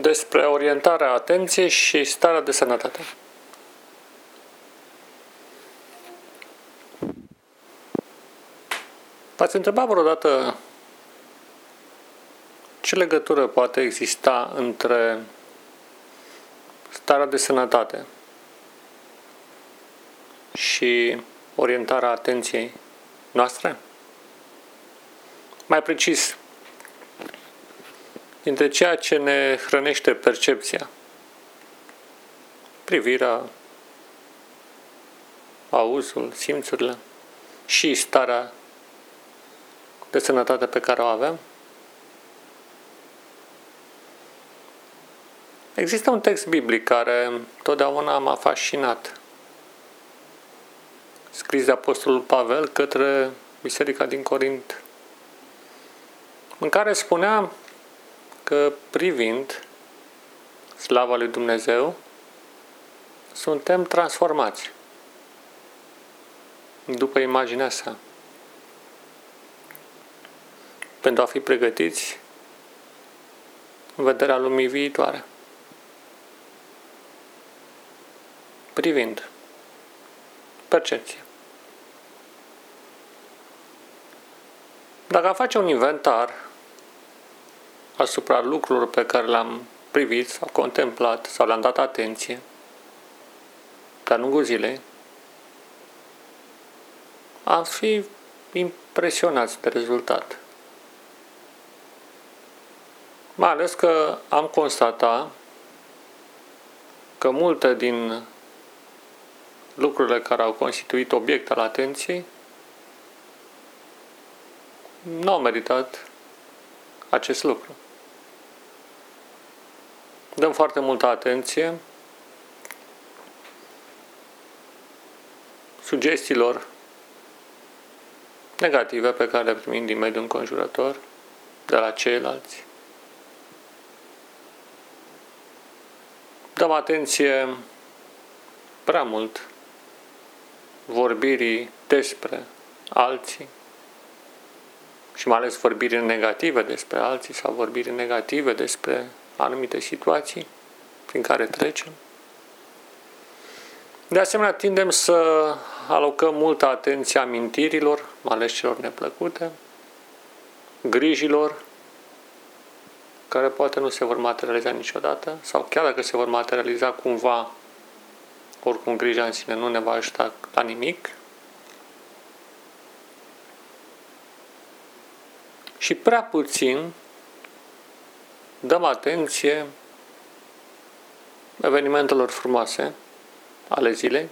despre orientarea atenției și starea de sănătate. V-ați întrebat vreodată ce legătură poate exista între starea de sănătate și orientarea atenției noastre? Mai precis, dintre ceea ce ne hrănește percepția, privirea, auzul, simțurile și starea de sănătate pe care o avem? Există un text biblic care totdeauna m-a fascinat, scris de Apostolul Pavel către Biserica din Corint, în care spunea că privind slava lui Dumnezeu, suntem transformați după imaginea sa pentru a fi pregătiți în vederea lumii viitoare. Privind percepție. Dacă face un inventar asupra lucrurilor pe care le-am privit sau contemplat sau le-am dat atenție de-a lungul zilei, am fi impresionați de rezultat. Mai ales că am constatat că multe din lucrurile care au constituit obiect al atenției nu au meritat acest lucru. Dăm foarte multă atenție sugestiilor negative pe care le primim din mediul înconjurător, de la ceilalți. Dăm atenție prea mult vorbirii despre alții și mai ales vorbiri negative despre alții sau vorbiri negative despre anumite situații prin care trecem. De asemenea, tindem să alocăm multă atenție amintirilor, mai ales celor neplăcute, grijilor, care poate nu se vor materializa niciodată, sau chiar dacă se vor materializa cumva, oricum grija în sine nu ne va ajuta la nimic. Și prea puțin dăm atenție evenimentelor frumoase ale zilei,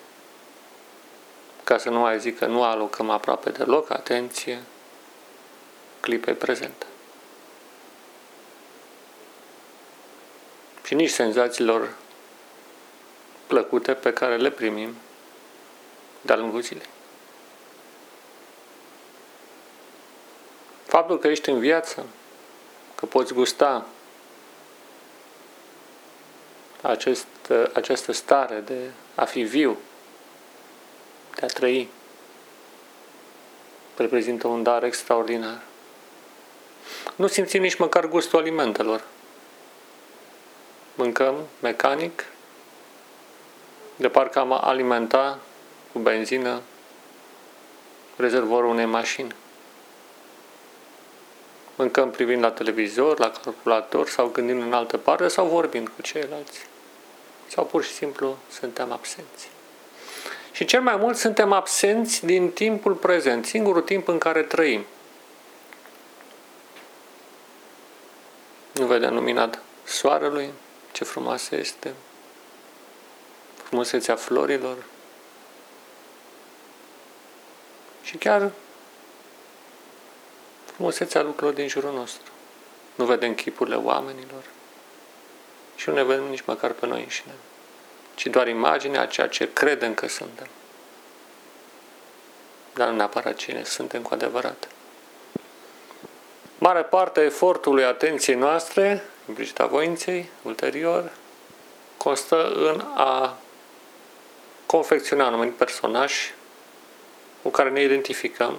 ca să nu mai zic că nu alocăm aproape deloc atenție clipei prezente. Și nici senzațiilor plăcute pe care le primim de-a lungul zilei. Faptul că ești în viață, că poți gusta acest, această stare de a fi viu, de a trăi, reprezintă un dar extraordinar. Nu simțim nici măcar gustul alimentelor. Mâncăm mecanic, de parcă am alimenta cu benzină rezervorul unei mașini. Mâncăm privind la televizor, la calculator sau gândind în altă parte sau vorbind cu ceilalți sau pur și simplu suntem absenți. Și cel mai mult suntem absenți din timpul prezent, singurul timp în care trăim. Nu vedem lumina soarelui, ce frumoasă este, frumusețea florilor și chiar frumusețea lucrurilor din jurul nostru. Nu vedem chipurile oamenilor, și nu ne vedem nici măcar pe noi înșine, ci doar imaginea a ceea ce credem că suntem. Dar nu neapărat cine suntem cu adevărat. Mare parte a efortului atenției noastre, implicita voinței, ulterior, constă în a confecționa anumit personaj cu care ne identificăm,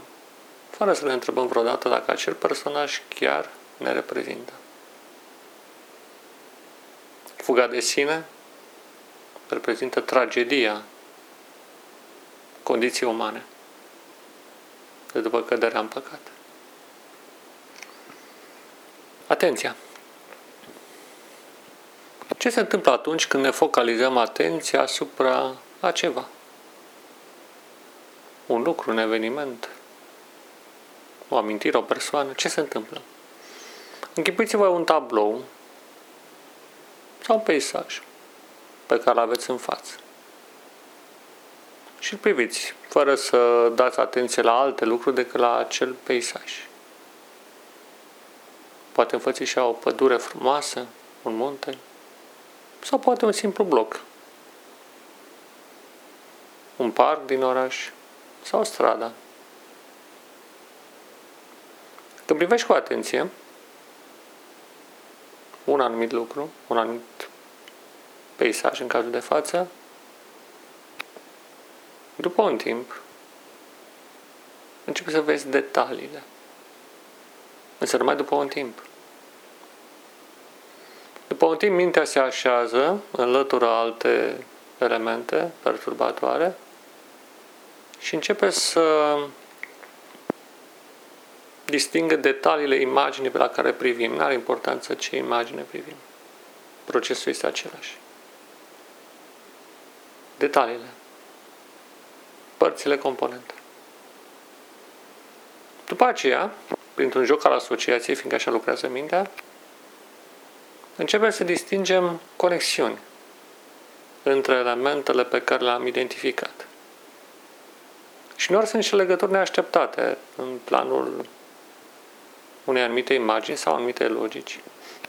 fără să ne întrebăm vreodată dacă acel personaj chiar ne reprezintă. Fuga de sine reprezintă tragedia condiții umane de după căderea în păcat. Atenția! Ce se întâmplă atunci când ne focalizăm atenția asupra a ceva? Un lucru, un eveniment, o amintire, o persoană, ce se întâmplă? Închipuiți-vă un tablou sau un peisaj pe care îl aveți în față. Și îl priviți, fără să dați atenție la alte lucruri decât la acel peisaj. Poate înfățișa o pădure frumoasă, un munte, sau poate un simplu bloc. Un parc din oraș sau strada. Când privești cu atenție un anumit lucru, un anumit peisaj în cazul de față, după un timp, începi să vezi detaliile. Însă numai după un timp. După un timp, mintea se așează, înlătură alte elemente perturbatoare și începe să distingă detaliile imaginii pe la care privim. Nu are importanță ce imagine privim. Procesul este același. Detaliile. Părțile componente. După aceea, printr-un joc al asociației, fiindcă așa lucrează mintea, începem să distingem conexiuni între elementele pe care le-am identificat. Și nu sunt și legături neașteptate în planul unei anumite imagini sau anumite logici.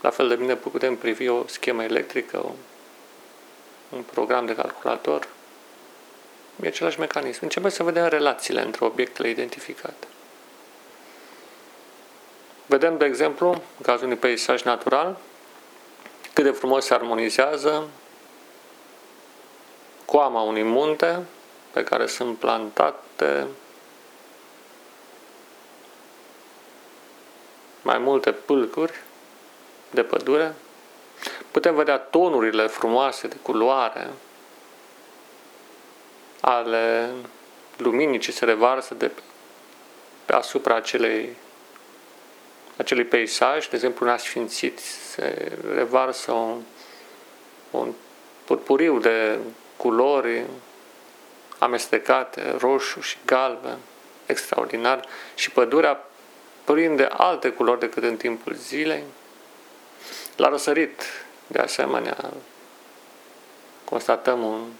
La fel de bine putem privi o schemă electrică, un, un program de calculator. E același mecanism. Începem să vedem relațiile între obiectele identificate. Vedem, de exemplu, în cazul unui peisaj natural, cât de frumos se armonizează coama unui munte pe care sunt plantate mai multe pâlcuri de pădure. Putem vedea tonurile frumoase de culoare ale luminii ce se revarsă de pe asupra acelei acelui peisaj, de exemplu un asfințit, se revarsă un, un purpuriu de culori amestecate, roșu și galben, extraordinar, și pădurea prinde alte culori decât în timpul zilei. La răsărit, de asemenea, constatăm un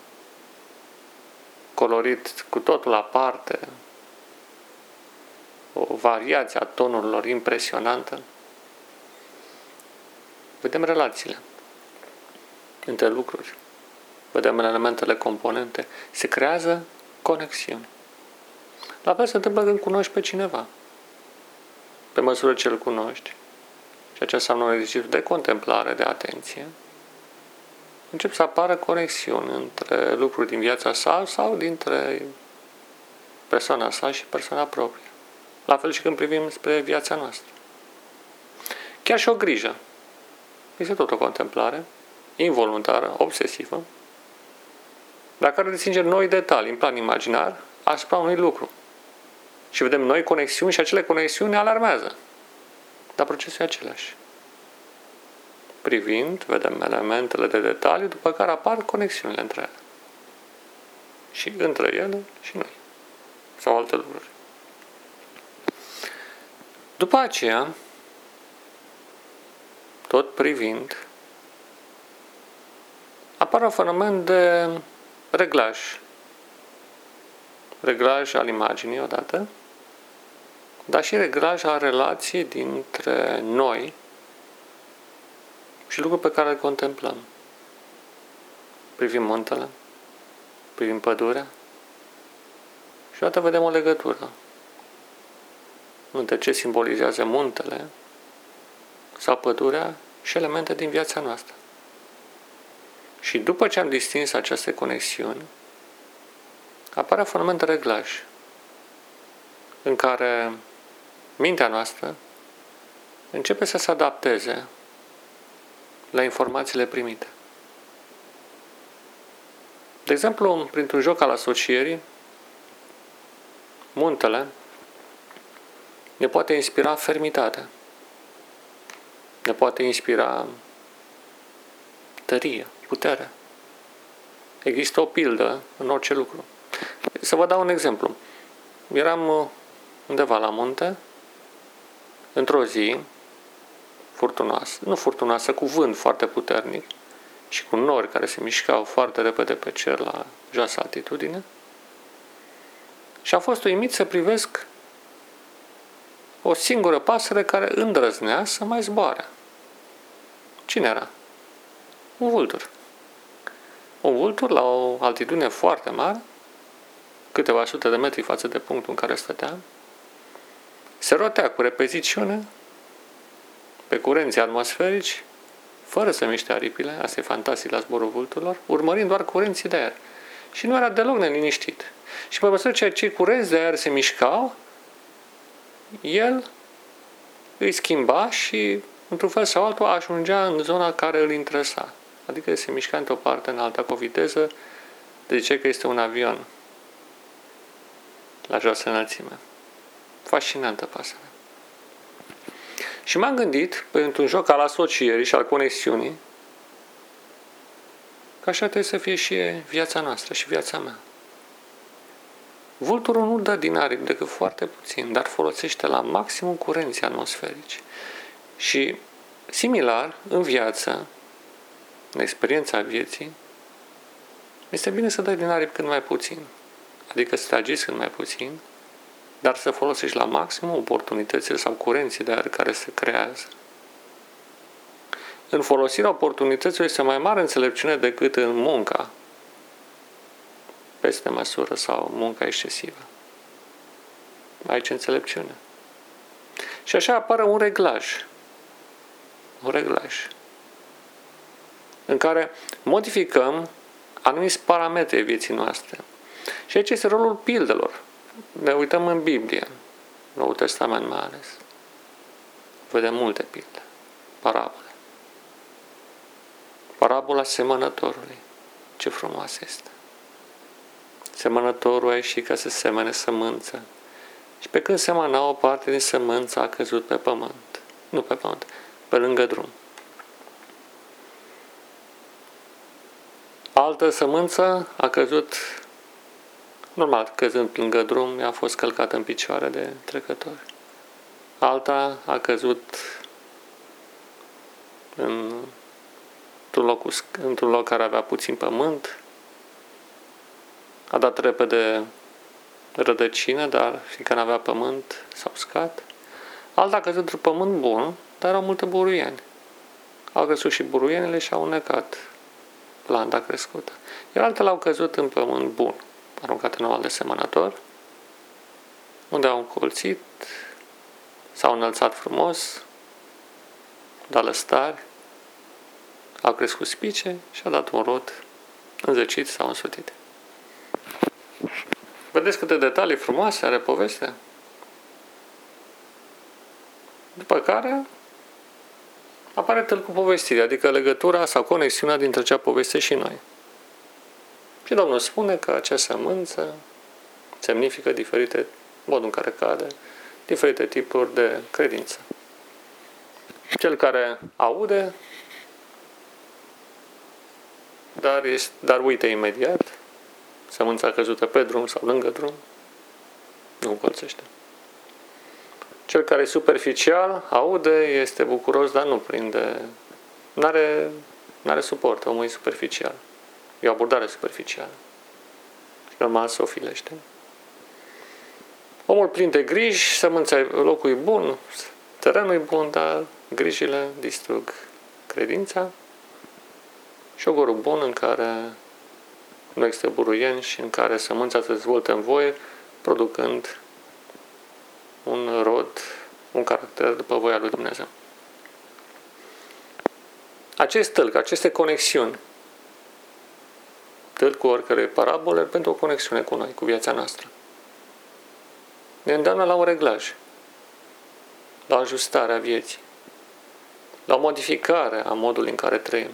colorit cu totul aparte, o variație a tonurilor impresionantă. Vedem relațiile între lucruri, vedem elementele componente, se creează conexiuni. La fel se întâmplă când cunoști pe cineva. Pe măsură ce îl cunoști, ceea ce înseamnă un exercițiu de contemplare, de atenție, încep să apară conexiuni între lucruri din viața sa sau dintre persoana sa și persoana proprie. La fel și când privim spre viața noastră. Chiar și o grijă. Este tot o contemplare, involuntară, obsesivă, la care distingem noi detalii în plan imaginar asupra unui lucru. Și vedem noi conexiuni și acele conexiuni ne alarmează. Dar procesul e același. Privind, vedem elementele de detaliu, după care apar conexiunile între ele. Și între ele și noi. Sau alte lucruri. După aceea, tot privind, apare un fenomen de reglaj. Reglaj al imaginii odată, dar și reglaj al relației dintre noi și lucruri pe care le contemplăm. Privim muntele, privim pădurea și odată vedem o legătură între ce simbolizează muntele sau pădurea și elemente din viața noastră. Și după ce am distins aceste conexiuni, apare fenomen de reglaj, în care mintea noastră începe să se adapteze la informațiile primite. De exemplu, printr-un joc al asocierii, muntele ne poate inspira fermitate, ne poate inspira tărie, putere. Există o pildă în orice lucru. Să vă dau un exemplu. Eram uh, undeva la munte, într-o zi furtunoasă, nu furtunoasă, cu vânt foarte puternic și cu nori care se mișcau foarte repede pe cer la joasă altitudine. Și a fost uimit să privesc o singură pasăre care îndrăznea să mai zboare. Cine era? Un vultur. Un vultur la o altitudine foarte mare, câteva sute de metri față de punctul în care stătea, se rotea cu repeziciune pe curenții atmosferici, fără să miște aripile, asta e fantastic la zborul vulturilor, urmărind doar curenții de aer. Și nu era deloc neliniștit. Și pe măsură ce cei curenți de aer se mișcau, el îi schimba și, într-un fel sau altul, ajungea în zona care îl interesa. Adică se mișca într-o parte în alta cu o viteză de ce că este un avion la joasă înălțime. Fascinantă pasăre. Și m-am gândit, pentru un joc al asocierii și al conexiunii, că așa trebuie să fie și viața noastră și viața mea. Vulturul nu dă din aripi decât foarte puțin, dar folosește la maximum curenții atmosferici. Și, similar, în viață, în experiența vieții, este bine să dai din aripi cât mai puțin, adică să te agiți cât mai puțin, dar să folosești la maxim oportunitățile sau curenții de aer care se creează. În folosirea oportunităților este mai mare înțelepciune decât în munca peste măsură sau munca excesivă. Aici înțelepciune. Și așa apare un reglaj. Un reglaj. În care modificăm anumiți parametri vieții noastre. Și aici este rolul pildelor ne uităm în Biblie, Noul Testament mai ales, vedem multe pilde, parabole. Parabola semănătorului. Ce frumos este! Semănătorul a ieșit ca să semene sămânță. Și pe când semăna o parte din sămânță a căzut pe pământ. Nu pe pământ, pe lângă drum. Altă sămânță a căzut Normal, căzând lângă drum, mi-a fost călcată în picioare de trecători. Alta a căzut în, într-un loc, într-un loc care avea puțin pământ. A dat repede rădăcină, dar fiindcă nu avea pământ, s-a uscat. Alta a căzut într-un pământ bun, dar au multe buruieni. Au căzut și buruienile și au necat planta crescută. Iar altele au căzut în pământ bun aruncat în oal de semănător, unde au încolțit, s-au înălțat frumos, dat lăstari, au crescut spice și a dat un rod înzecit sau însutit. Vedeți câte detalii frumoase are povestea? După care apare tâlcul povestirii, adică legătura sau conexiunea dintre cea poveste și noi. Și Domnul spune că acea sămânță semnifică diferite modul în care cade, diferite tipuri de credință. Cel care aude, dar, este, dar uite imediat, sămânța căzută pe drum sau lângă drum, nu încolțește. Cel care e superficial, aude, este bucuros, dar nu prinde, nu are, are suport, omul e superficial. E o abordare superficială. Și normal să o filește. Omul plin de griji, sămânța, locul e bun, terenul e bun, dar grijile distrug credința și șogorul bun în care nu există buruieni și în care sămânța se dezvoltă în voie, producând un rod, un caracter după voia lui Dumnezeu. Acest tâlc, aceste conexiuni cu oricare parabole pentru o conexiune cu noi, cu viața noastră. Ne îndeamnă la un reglaj, la ajustarea vieții, la o modificare a modului în care trăim.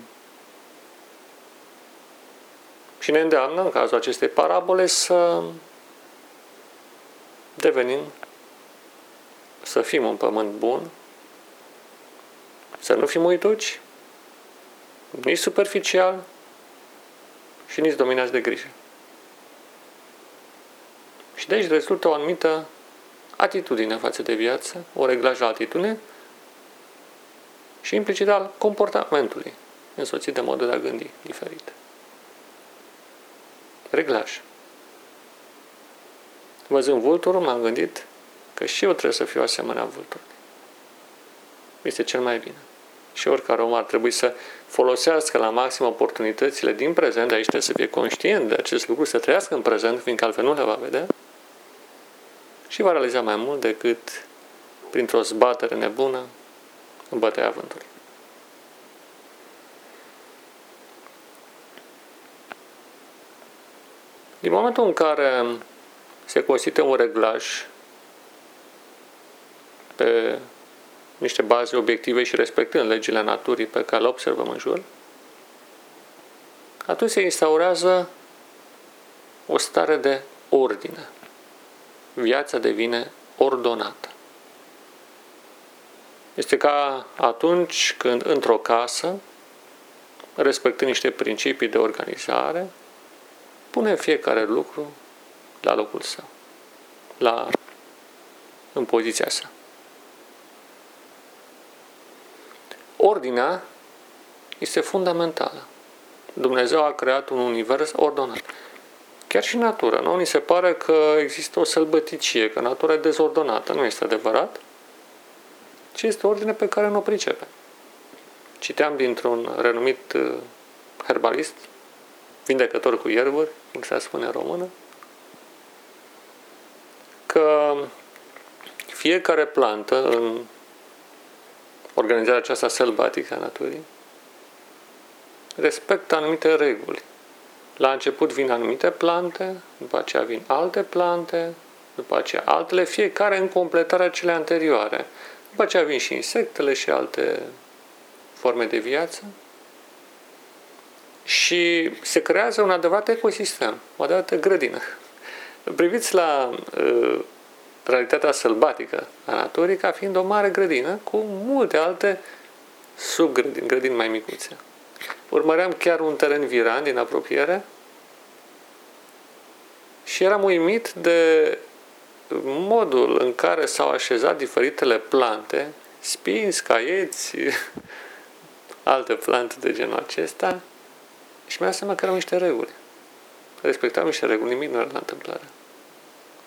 Și ne îndeamnă, în cazul acestei parabole, să devenim, să fim un pământ bun, să nu fim uituci, nici superficial și nici dominați de grijă. Și de aici rezultă o anumită atitudine față de viață, o reglaj la atitudine și implicit al comportamentului, însoțit de modul de a gândi diferit. Reglaj. Văzând vulturul, m-am gândit că și eu trebuie să fiu asemenea vulturului. Este cel mai bine. Și oricare om ar trebui să folosească la maxim oportunitățile din prezent, de aici trebuie să fie conștient de acest lucru, să trăiască în prezent, fiindcă altfel nu le va vedea, și va realiza mai mult decât printr-o zbatere nebună în bătaia vântului. Din momentul în care se constituie un reglaj pe niște baze obiective și respectând legile naturii pe care le observăm în jur, atunci se instaurează o stare de ordine. Viața devine ordonată. Este ca atunci când într-o casă, respectând niște principii de organizare, pune fiecare lucru la locul său, la, în poziția sa. Ordinea este fundamentală. Dumnezeu a creat un univers ordonat. Chiar și natura. Nu ni se pare că există o sălbăticie, că natura e dezordonată. Nu este adevărat. Ci este ordine pe care nu o pricepe. Citeam dintr-un renumit uh, herbalist, vindecător cu ierburi, cum se spune în română, că fiecare plantă în organizarea aceasta sălbatică a naturii respectă anumite reguli. La început vin anumite plante, după aceea vin alte plante, după aceea altele, fiecare în completarea cele anterioare. După aceea vin și insectele și alte forme de viață. Și se creează un adevărat ecosistem, o adevărată grădină. Priviți la uh, realitatea sălbatică a naturii ca fiind o mare grădină cu multe alte subgrădini, grădini mai micuțe. Urmăream chiar un teren viran din apropiere și eram uimit de modul în care s-au așezat diferitele plante, spini, scaieți, alte plante de genul acesta și mi-am seama că erau niște reguli. Respectam niște reguli, nimic nu era la întâmplare.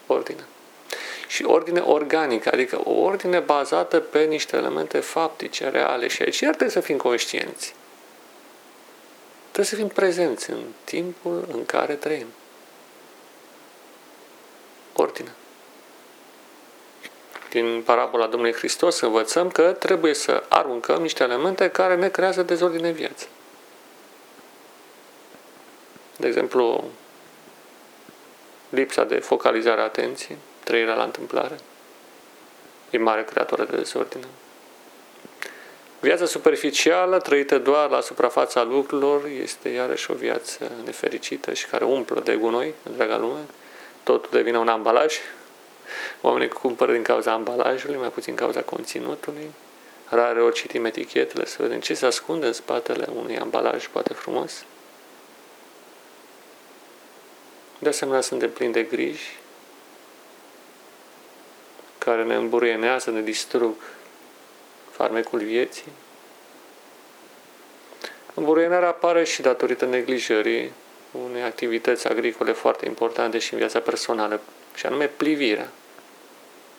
Ordine. Și ordine organică, adică o ordine bazată pe niște elemente faptice, reale. Și aici iar trebuie să fim conștienți. Trebuie să fim prezenți în timpul în care trăim. Ordine. Din parabola Domnului Hristos învățăm că trebuie să aruncăm niște elemente care ne creează dezordine în viață. De exemplu, lipsa de focalizare a atenției, trăirea la întâmplare, e mare creatoră de dezordine. Viața superficială, trăită doar la suprafața lucrurilor, este iarăși o viață nefericită și care umplă de gunoi întreaga lume. Totul devine un ambalaj. Oamenii cumpără din cauza ambalajului, mai puțin cauza conținutului. Rare ori citim etichetele să vedem ce se ascunde în spatele unui ambalaj poate frumos. De asemenea, suntem plini de griji care ne îmburuienează, ne distrug farmecul vieții. Îmburuienarea apare și datorită neglijării unei activități agricole foarte importante și în viața personală, și anume plivirea,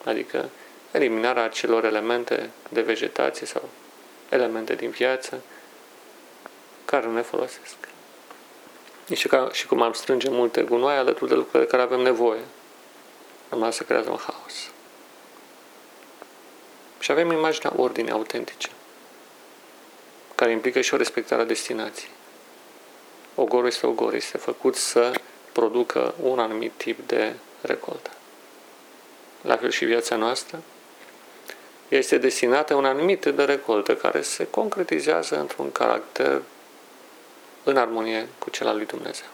adică eliminarea acelor elemente de vegetație sau elemente din viață care nu ne folosesc. Nici ca și cum am strânge multe gunoaie alături de lucrurile de care avem nevoie. Rămas să creează un haos. Și avem imaginea ordinei autentice, care implică și o respectare a destinației. Ogorul este ogor, este făcut să producă un anumit tip de recoltă. La fel și viața noastră este destinată un anumit de recoltă care se concretizează într-un caracter în armonie cu cel al lui Dumnezeu.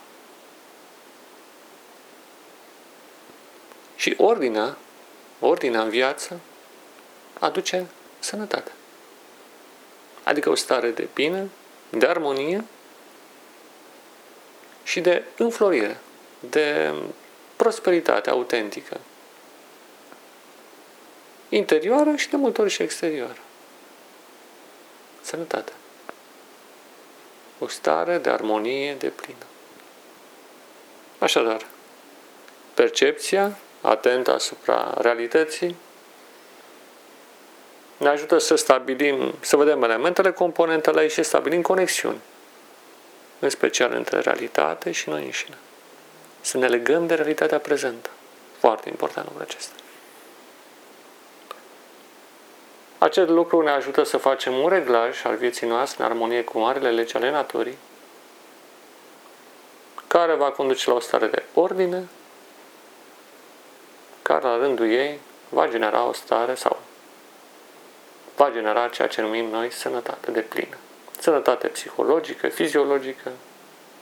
Și ordinea, ordinea în viață, aduce sănătate. Adică o stare de bine, de armonie și de înflorire, de prosperitate autentică. Interioară și de multe ori și exterioară. Sănătate. O stare de armonie de plină. Așadar, percepția atentă asupra realității ne ajută să stabilim, să vedem elementele, componentele și să stabilim conexiuni, în special între realitate și noi înșine. Să ne legăm de realitatea prezentă. Foarte important lucrul acesta. Acest lucru ne ajută să facem un reglaj al vieții noastre în armonie cu marile legi ale naturii, care va conduce la o stare de ordine, care la rândul ei va genera o stare sau va genera ceea ce numim noi sănătate de plină. Sănătate psihologică, fiziologică,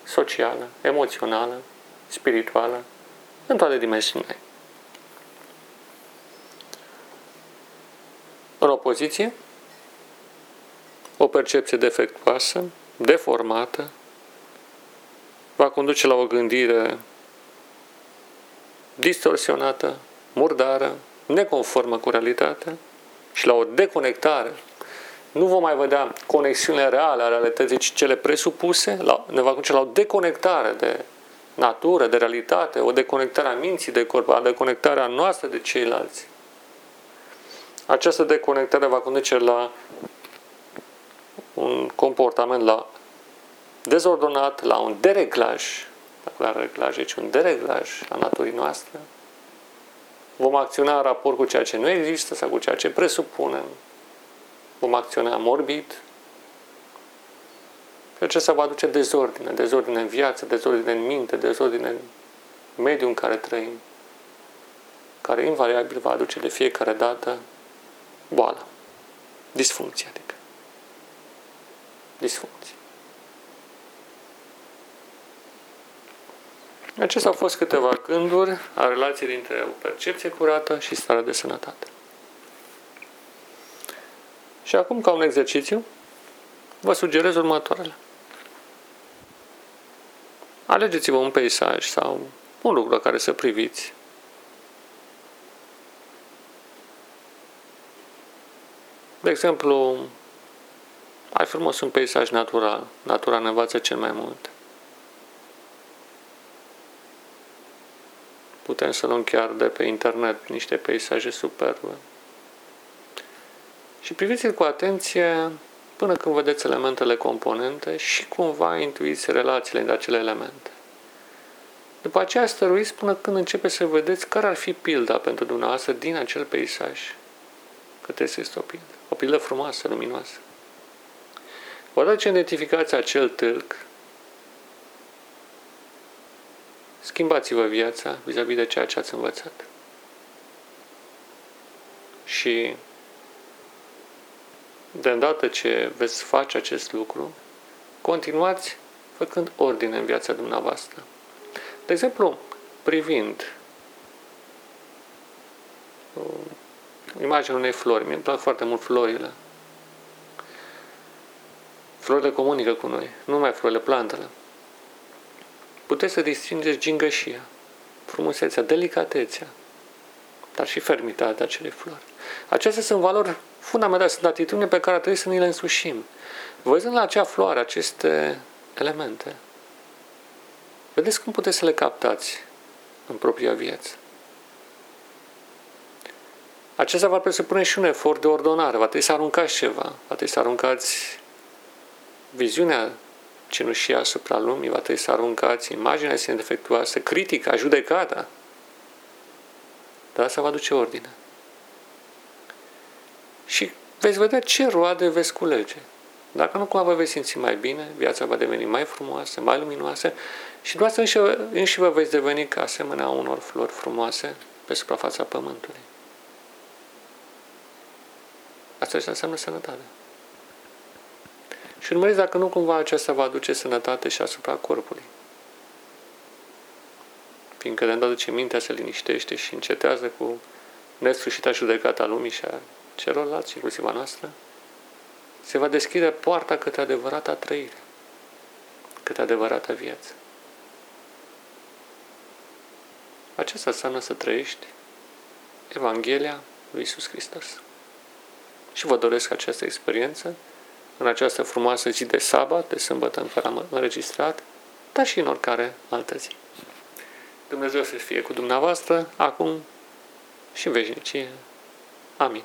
socială, emoțională, spirituală, în toate dimensiunile. În opoziție, o percepție defectuoasă, deformată, va conduce la o gândire distorsionată, murdară, neconformă cu realitatea și la o deconectare. Nu vom mai vedea conexiunile reale a realității, ci cele presupuse, la, ne va duce la o deconectare de natură, de realitate, o deconectare a minții de corp, o deconectare a noastră de ceilalți. Această deconectare va conduce la un comportament la dezordonat, la un dereglaj, dacă la reglaj, deci un dereglaj a naturii noastre. Vom acționa în raport cu ceea ce nu există sau cu ceea ce presupunem. Vom acționa morbid. Și acesta va aduce dezordine, dezordine în viață, dezordine în minte, dezordine în mediul în care trăim, care invariabil va aduce de fiecare dată boală, disfuncție, adică disfuncție. Acestea au fost câteva gânduri a relației dintre o percepție curată și starea de sănătate. Și acum, ca un exercițiu, vă sugerez următoarele. Alegeți-vă un peisaj sau un lucru la care să priviți De exemplu, ai frumos un peisaj natural. Natura ne învață cel mai mult. Putem să luăm chiar de pe internet niște peisaje superbe. Și priviți-l cu atenție până când vedeți elementele componente și cumva intuiți relațiile între acele elemente. După aceea stăruiți până când începe să vedeți care ar fi pilda pentru dumneavoastră din acel peisaj. Că trebuie să este o pildă. O pildă frumoasă, luminoasă. Odată ce identificați acel tâlc, schimbați-vă viața vis-a-vis de ceea ce ați învățat. Și de îndată ce veți face acest lucru, continuați făcând ordine în viața dumneavoastră. De exemplu, privind imaginea unei flori. Mie îmi plac foarte mult florile. Florile comunică cu noi, nu mai florile, plantele. Puteți să distingeți gingășia, frumusețea, delicatețea, dar și fermitatea acelei flori. Acestea sunt valori fundamentale, sunt atitudini pe care trebuie să ni le însușim. Văzând la acea floare aceste elemente, vedeți cum puteți să le captați în propria viață. Acesta va presupune și un efort de ordonare. Va trebui să aruncați ceva. Va trebui să aruncați viziunea cenușie asupra lumii, va trebui să aruncați imaginea este defectuoasă, critica, judecata. Dar asta va duce ordine. Și veți vedea ce roade veți culege. Dacă nu cumva vă veți simți mai bine, viața va deveni mai frumoasă, mai luminoasă și dumneavoastră înși vă veți deveni ca asemenea unor flori frumoase pe suprafața pământului. Asta înseamnă sănătate. Și urmăriți dacă nu cumva aceasta va aduce sănătate și asupra corpului. fiindcă de îndată ce mintea se liniștește și încetează cu nesfârșita judecata lumii și a celorlalți, inclusiv a noastră, se va deschide poarta către adevărata trăire, către adevărata viață. Aceasta înseamnă să trăiești Evanghelia lui Iisus Hristos. Și vă doresc această experiență în această frumoasă zi de sabat, de sâmbătă în care am înregistrat, dar și în oricare altă zi. Dumnezeu să fie cu dumneavoastră, acum și în veșnicie. Amin.